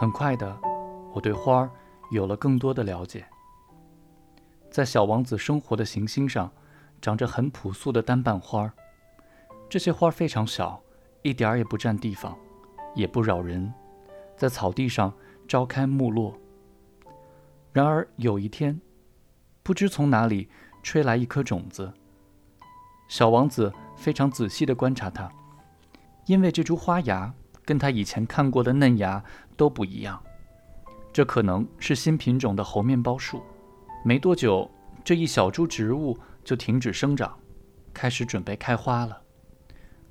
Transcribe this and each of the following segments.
很快的，我对花儿有了更多的了解。在小王子生活的行星上，长着很朴素的单瓣花儿。这些花非常小，一点儿也不占地方，也不扰人，在草地上朝开暮落。然而有一天，不知从哪里吹来一颗种子。小王子非常仔细地观察它，因为这株花芽跟他以前看过的嫩芽都不一样。这可能是新品种的猴面包树。没多久，这一小株植物就停止生长，开始准备开花了。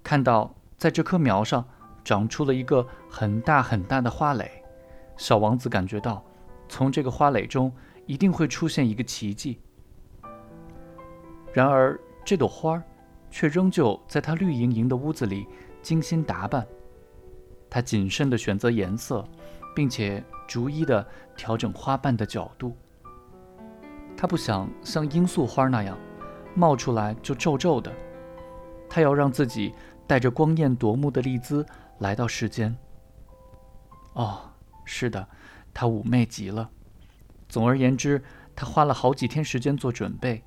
看到在这棵苗上长出了一个很大很大的花蕾，小王子感觉到，从这个花蕾中一定会出现一个奇迹。然而，这朵花儿却仍旧在他绿莹莹的屋子里精心打扮。他谨慎地选择颜色，并且逐一地调整花瓣的角度。他不想像罂粟花那样冒出来就皱皱的，他要让自己带着光艳夺目的丽姿来到世间。哦，是的，他妩媚极了。总而言之，他花了好几天时间做准备，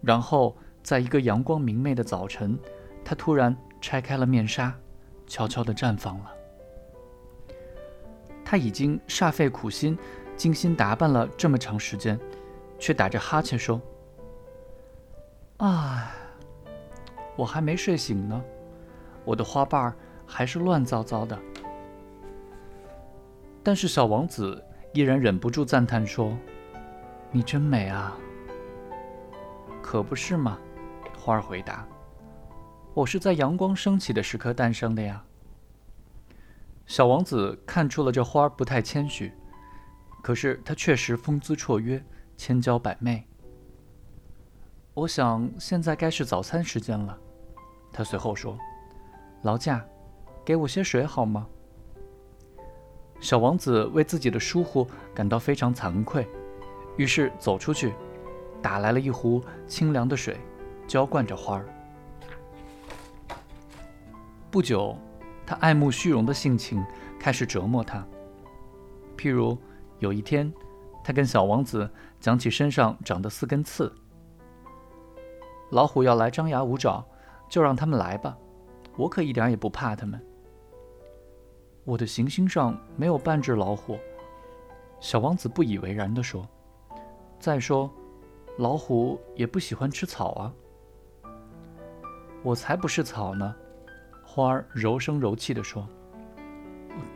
然后。在一个阳光明媚的早晨，他突然拆开了面纱，悄悄地绽放了。他已经煞费苦心，精心打扮了这么长时间，却打着哈欠说：“啊，我还没睡醒呢，我的花瓣还是乱糟糟的。”但是小王子依然忍不住赞叹说：“你真美啊，可不是嘛？”花儿回答：“我是在阳光升起的时刻诞生的呀。”小王子看出了这花儿不太谦虚，可是它确实风姿绰约、千娇百媚。我想现在该是早餐时间了，他随后说：“劳驾，给我些水好吗？”小王子为自己的疏忽感到非常惭愧，于是走出去，打来了一壶清凉的水。浇灌着花儿。不久，他爱慕虚荣的性情开始折磨他。譬如有一天，他跟小王子讲起身上长的四根刺。老虎要来张牙舞爪，就让他们来吧，我可一点也不怕他们。我的行星上没有半只老虎。小王子不以为然地说：“再说，老虎也不喜欢吃草啊。”我才不是草呢，花儿柔声柔气地说：“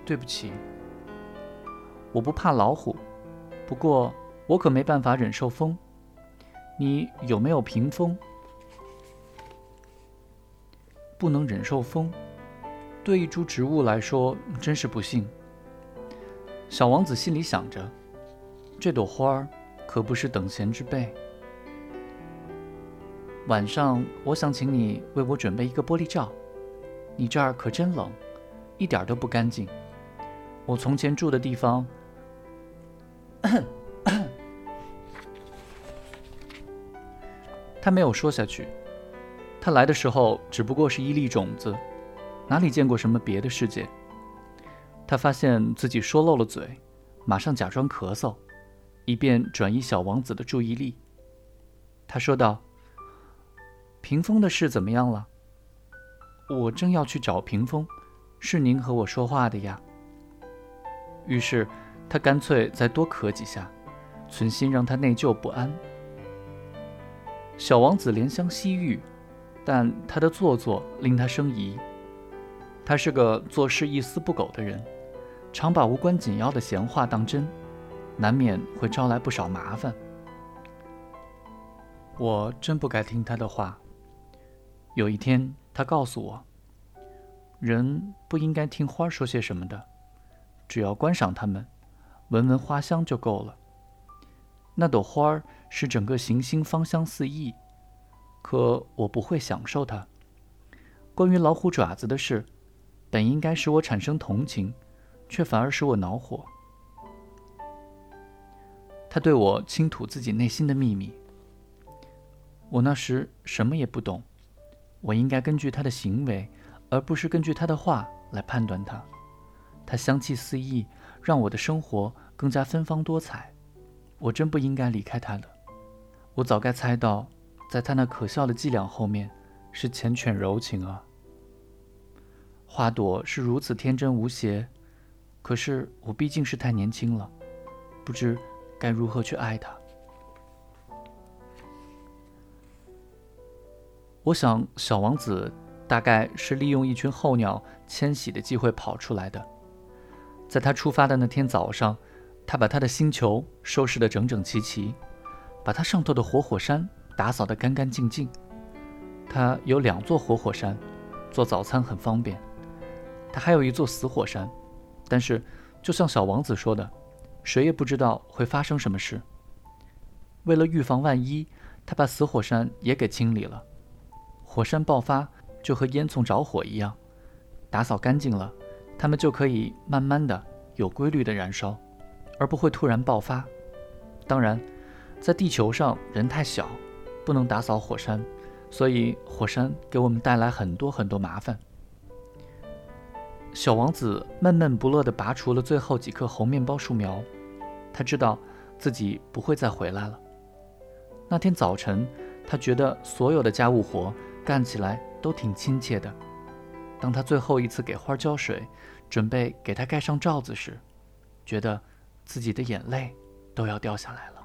对不起，我不怕老虎，不过我可没办法忍受风。你有没有屏风？不能忍受风，对一株植物来说真是不幸。”小王子心里想着，这朵花儿可不是等闲之辈。晚上，我想请你为我准备一个玻璃罩。你这儿可真冷，一点都不干净。我从前住的地方……他没有说下去。他来的时候只不过是一粒种子，哪里见过什么别的世界？他发现自己说漏了嘴，马上假装咳嗽，以便转移小王子的注意力。他说道。屏风的事怎么样了？我正要去找屏风，是您和我说话的呀。于是他干脆再多咳几下，存心让他内疚不安。小王子怜香惜玉，但他的做作令他生疑。他是个做事一丝不苟的人，常把无关紧要的闲话当真，难免会招来不少麻烦。我真不该听他的话。有一天，他告诉我，人不应该听花说些什么的，只要观赏它们，闻闻花香就够了。那朵花儿使整个行星芳香四溢，可我不会享受它。关于老虎爪子的事，本应该使我产生同情，却反而使我恼火。他对我倾吐自己内心的秘密，我那时什么也不懂。我应该根据他的行为，而不是根据他的话来判断他。他香气四溢，让我的生活更加芬芳多彩。我真不应该离开他的。我早该猜到，在他那可笑的伎俩后面，是缱绻柔情啊。花朵是如此天真无邪，可是我毕竟是太年轻了，不知该如何去爱他。我想，小王子大概是利用一群候鸟迁徙的机会跑出来的。在他出发的那天早上，他把他的星球收拾得整整齐齐，把他上头的活火山打扫得干干净净。他有两座活火山，做早餐很方便。他还有一座死火山，但是就像小王子说的，谁也不知道会发生什么事。为了预防万一，他把死火山也给清理了。火山爆发就和烟囱着火一样，打扫干净了。它们就可以慢慢的、有规律的燃烧，而不会突然爆发。当然，在地球上人太小，不能打扫火山，所以火山给我们带来很多很多麻烦。小王子闷闷不乐地拔除了最后几棵红面包树苗，他知道自己不会再回来了。那天早晨，他觉得所有的家务活干起来都挺亲切的。当他最后一次给花浇水，准备给它盖上罩子时，觉得自己的眼泪都要掉下来了。